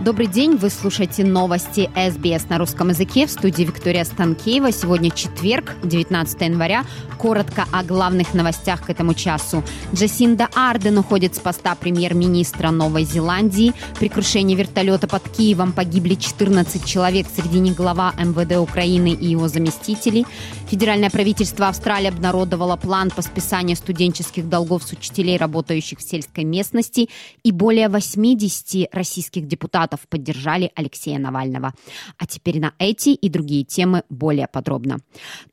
Добрый день, вы слушаете новости СБС на русском языке в студии Виктория Станкеева. Сегодня четверг, 19 января. Коротко о главных новостях к этому часу. Джасинда Арден уходит с поста премьер-министра Новой Зеландии. При крушении вертолета под Киевом погибли 14 человек, среди них глава МВД Украины и его заместителей. Федеральное правительство Австралии обнародовало план по списанию студенческих долгов с учителей, работающих в сельской местности, и более 80 российских депутатов поддержали Алексея Навального. А теперь на эти и другие темы более подробно.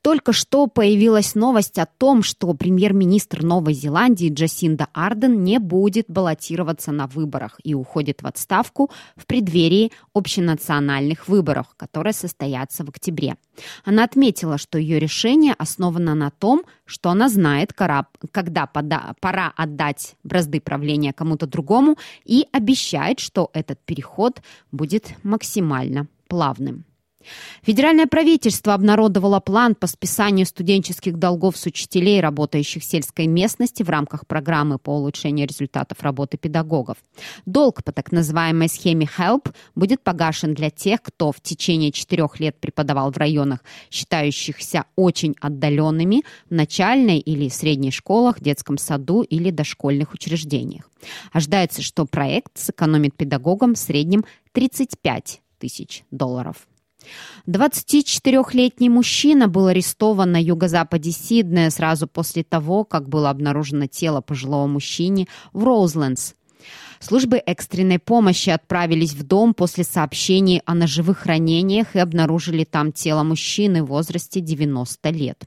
Только что появилась новость о том, что премьер-министр Новой Зеландии Джасинда Арден не будет баллотироваться на выборах и уходит в отставку в преддверии общенациональных выборов, которые состоятся в октябре. Она отметила, что ее решение основано на том, что она знает, когда пора отдать бразды правления кому-то другому и обещает, что этот переход будет максимально плавным. Федеральное правительство обнародовало план по списанию студенческих долгов с учителей, работающих в сельской местности в рамках программы по улучшению результатов работы педагогов. Долг по так называемой схеме HELP будет погашен для тех, кто в течение четырех лет преподавал в районах, считающихся очень отдаленными, в начальной или средней школах, детском саду или дошкольных учреждениях. Ожидается, что проект сэкономит педагогам в среднем 35 тысяч долларов. 24-летний мужчина был арестован на юго-западе Сиднея сразу после того, как было обнаружено тело пожилого мужчины в Роузлендс, Службы экстренной помощи отправились в дом после сообщений о ножевых ранениях и обнаружили там тело мужчины в возрасте 90 лет.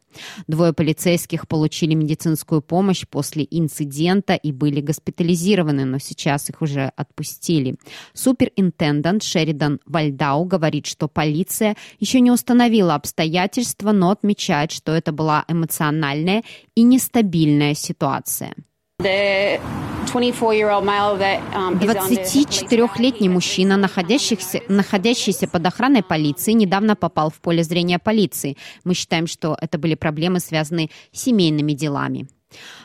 Двое полицейских получили медицинскую помощь после инцидента и были госпитализированы, но сейчас их уже отпустили. Суперинтендант Шеридан Вальдау говорит, что полиция еще не установила обстоятельства, но отмечает, что это была эмоциональная и нестабильная ситуация. 24-летний um, мужчина, находящийся, находящийся под охраной полиции, недавно попал в поле зрения полиции. Мы считаем, что это были проблемы, связанные с семейными делами.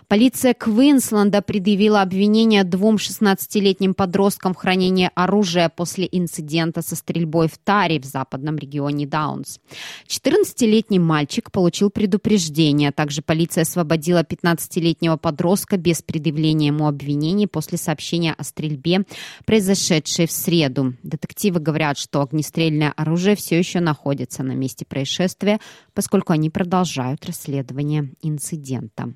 Полиция Квинсленда предъявила обвинение двум 16-летним подросткам в хранении оружия после инцидента со стрельбой в Таре в западном регионе Даунс. 14-летний мальчик получил предупреждение. Также полиция освободила 15-летнего подростка без предъявления ему обвинений после сообщения о стрельбе, произошедшей в среду. Детективы говорят, что огнестрельное оружие все еще находится на месте происшествия, поскольку они продолжают расследование инцидента.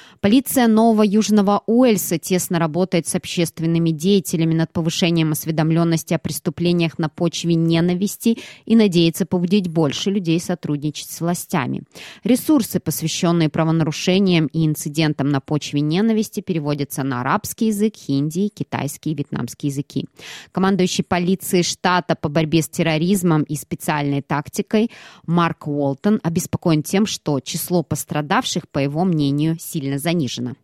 Полиция Нового Южного Уэльса тесно работает с общественными деятелями над повышением осведомленности о преступлениях на почве ненависти и надеется побудить больше людей сотрудничать с властями. Ресурсы, посвященные правонарушениям и инцидентам на почве ненависти, переводятся на арабский язык, хинди, китайский и вьетнамский языки. Командующий полицией штата по борьбе с терроризмом и специальной тактикой Марк Уолтон обеспокоен тем, что число пострадавших, по его мнению, сильно занижено занижена.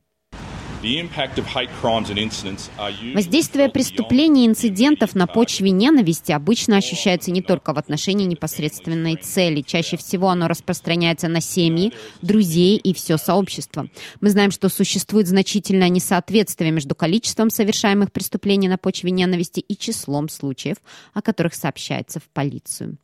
Воздействие преступлений и инцидентов на почве ненависти обычно ощущается не только в отношении непосредственной цели. Чаще всего оно распространяется на семьи, друзей и все сообщество. Мы знаем, что существует значительное несоответствие между количеством совершаемых преступлений на почве ненависти и числом случаев, о которых сообщается в полицию.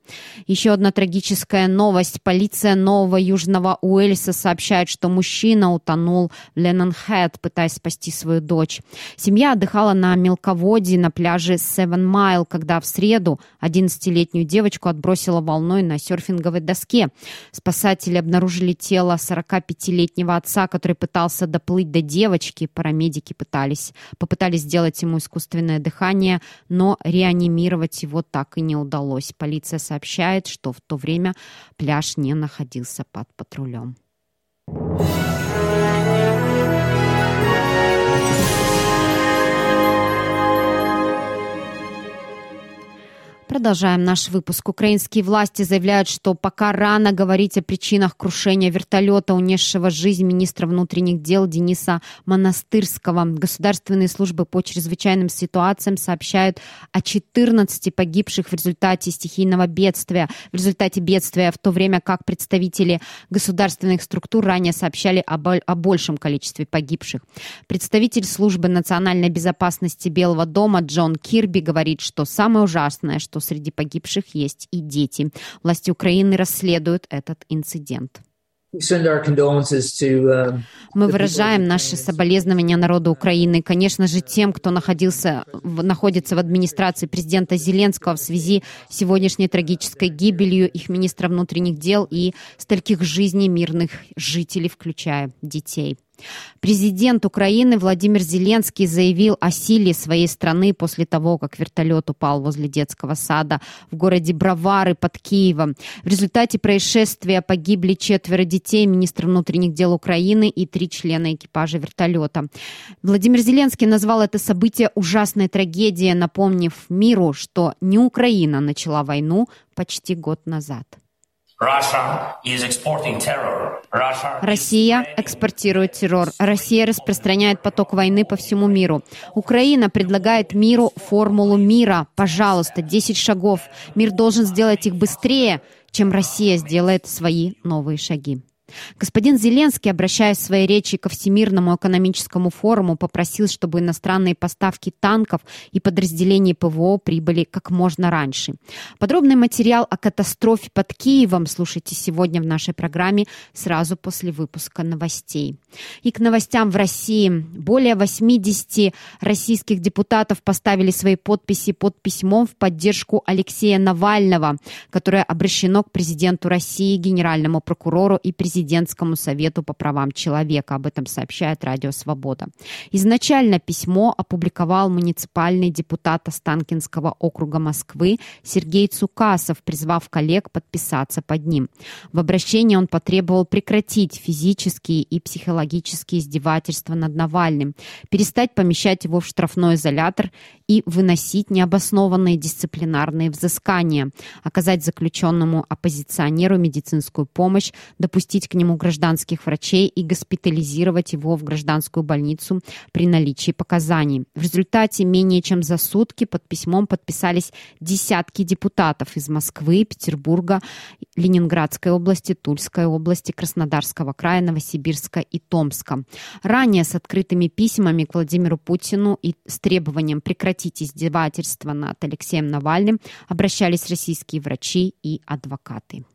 Еще одна трагическая новость. Полиция Нового Южного Уэльса сообщает, что мужчина утонул в Леннон-Хэт, пытаясь спасти свою дочь. Семья отдыхала на мелководье на пляже Seven Mile, когда в среду 11-летнюю девочку отбросила волной на серфинговой доске. Спасатели обнаружили тело 45-летнего отца, который пытался доплыть до девочки. Парамедики пытались, попытались сделать ему искусственное дыхание, но реанимировать его так и не удалось. Полиция сообщает, что в то время пляж не находился под патрулем. Продолжаем наш выпуск. Украинские власти заявляют, что пока рано говорить о причинах крушения вертолета, унесшего жизнь министра внутренних дел Дениса Монастырского. Государственные службы по чрезвычайным ситуациям сообщают о 14 погибших в результате стихийного бедствия. В результате бедствия, в то время как представители государственных структур ранее сообщали о, большем количестве погибших. Представитель службы национальной безопасности Белого дома Джон Кирби говорит, что самое ужасное, что среди погибших есть и дети. Власти Украины расследуют этот инцидент. Uh, Мы выражаем наши соболезнования народу Украины, конечно же, тем, кто находился, находится в администрации президента Зеленского в связи с сегодняшней трагической гибелью их министра внутренних дел и стольких жизней мирных жителей, включая детей. Президент Украины Владимир Зеленский заявил о силе своей страны после того, как вертолет упал возле детского сада в городе Бровары под Киевом. В результате происшествия погибли четверо детей, министр внутренних дел Украины и три члена экипажа вертолета. Владимир Зеленский назвал это событие ужасной трагедией, напомнив миру, что не Украина начала войну почти год назад. Россия экспортирует террор. Россия распространяет поток войны по всему миру. Украина предлагает миру формулу мира. Пожалуйста, 10 шагов. Мир должен сделать их быстрее, чем Россия сделает свои новые шаги. Господин Зеленский, обращаясь в своей речи ко Всемирному экономическому форуму, попросил, чтобы иностранные поставки танков и подразделений ПВО прибыли как можно раньше. Подробный материал о катастрофе под Киевом слушайте сегодня в нашей программе сразу после выпуска новостей. И к новостям в России. Более 80 российских депутатов поставили свои подписи под письмом в поддержку Алексея Навального, которое обращено к президенту России, генеральному прокурору и президенту президентскому совету по правам человека. Об этом сообщает Радио Свобода. Изначально письмо опубликовал муниципальный депутат Останкинского округа Москвы Сергей Цукасов, призвав коллег подписаться под ним. В обращении он потребовал прекратить физические и психологические издевательства над Навальным, перестать помещать его в штрафной изолятор и выносить необоснованные дисциплинарные взыскания, оказать заключенному оппозиционеру медицинскую помощь, допустить к нему гражданских врачей и госпитализировать его в гражданскую больницу при наличии показаний. В результате менее чем за сутки под письмом подписались десятки депутатов из Москвы, Петербурга, Ленинградской области, Тульской области, Краснодарского края, Новосибирска и Томска. Ранее с открытыми письмами к Владимиру Путину и с требованием прекратить издевательства над Алексеем Навальным обращались российские врачи и адвокаты.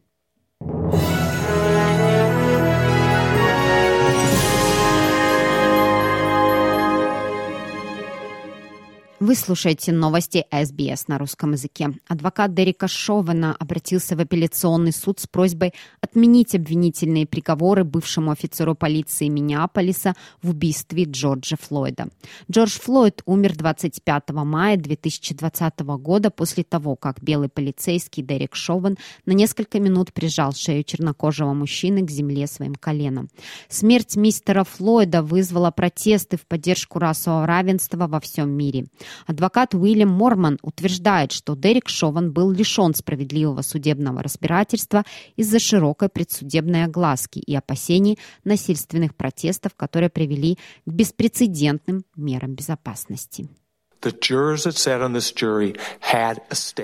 Вы слушаете новости СБС на русском языке. Адвокат Дерека Шовена обратился в апелляционный суд с просьбой отменить обвинительные приговоры бывшему офицеру полиции Миннеаполиса в убийстве Джорджа Флойда. Джордж Флойд умер 25 мая 2020 года после того, как белый полицейский Дерек Шовен на несколько минут прижал шею чернокожего мужчины к земле своим коленом. Смерть мистера Флойда вызвала протесты в поддержку расового равенства во всем мире. Адвокат Уильям Морман утверждает, что Дерек Шован был лишен справедливого судебного разбирательства из-за широкой предсудебной огласки и опасений насильственных протестов, которые привели к беспрецедентным мерам безопасности.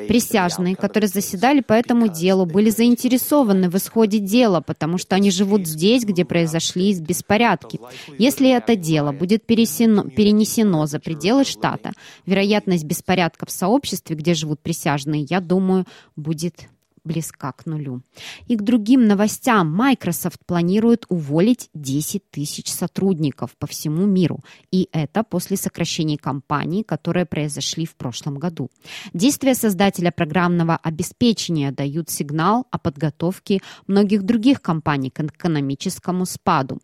Присяжные, которые заседали по этому делу, были заинтересованы в исходе дела, потому что они живут здесь, где произошли беспорядки. Если это дело будет пересено, перенесено за пределы штата, вероятность беспорядков в сообществе, где живут присяжные, я думаю, будет близка к нулю. И к другим новостям. Microsoft планирует уволить 10 тысяч сотрудников по всему миру. И это после сокращений компаний, которые произошли в прошлом году. Действия создателя программного обеспечения дают сигнал о подготовке многих других компаний к экономическому спаду.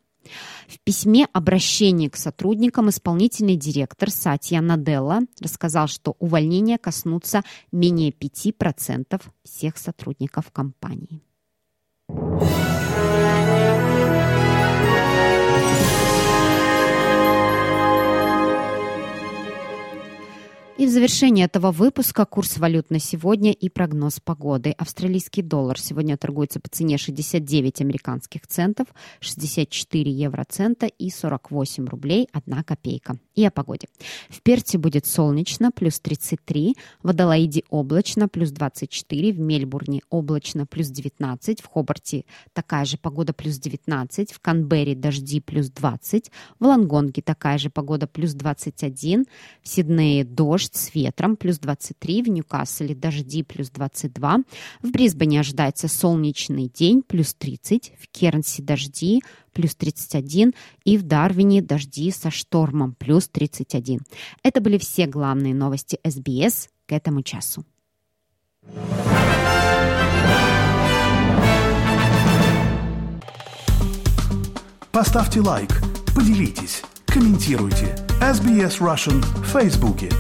В письме обращения к сотрудникам исполнительный директор Сатья Наделла рассказал, что увольнения коснутся менее 5% всех сотрудников компании. И в завершении этого выпуска курс валют на сегодня и прогноз погоды. Австралийский доллар сегодня торгуется по цене 69 американских центов, 64 евроцента и 48 рублей 1 копейка. И о погоде. В Перте будет солнечно, плюс 33, в Адалаиде облачно, плюс 24, в Мельбурне облачно, плюс 19, в Хобарте такая же погода, плюс 19, в Канберре дожди, плюс 20, в Лангонге такая же погода, плюс 21, в Сиднее дождь, с ветром, плюс 23, в Ньюкасселе дожди, плюс 22, в Брисбене ожидается солнечный день, плюс 30, в Кернсе дожди, плюс 31, и в Дарвине дожди со штормом, плюс 31. Это были все главные новости СБС к этому часу. Поставьте лайк, поделитесь, комментируйте. SBS Russian в Фейсбуке.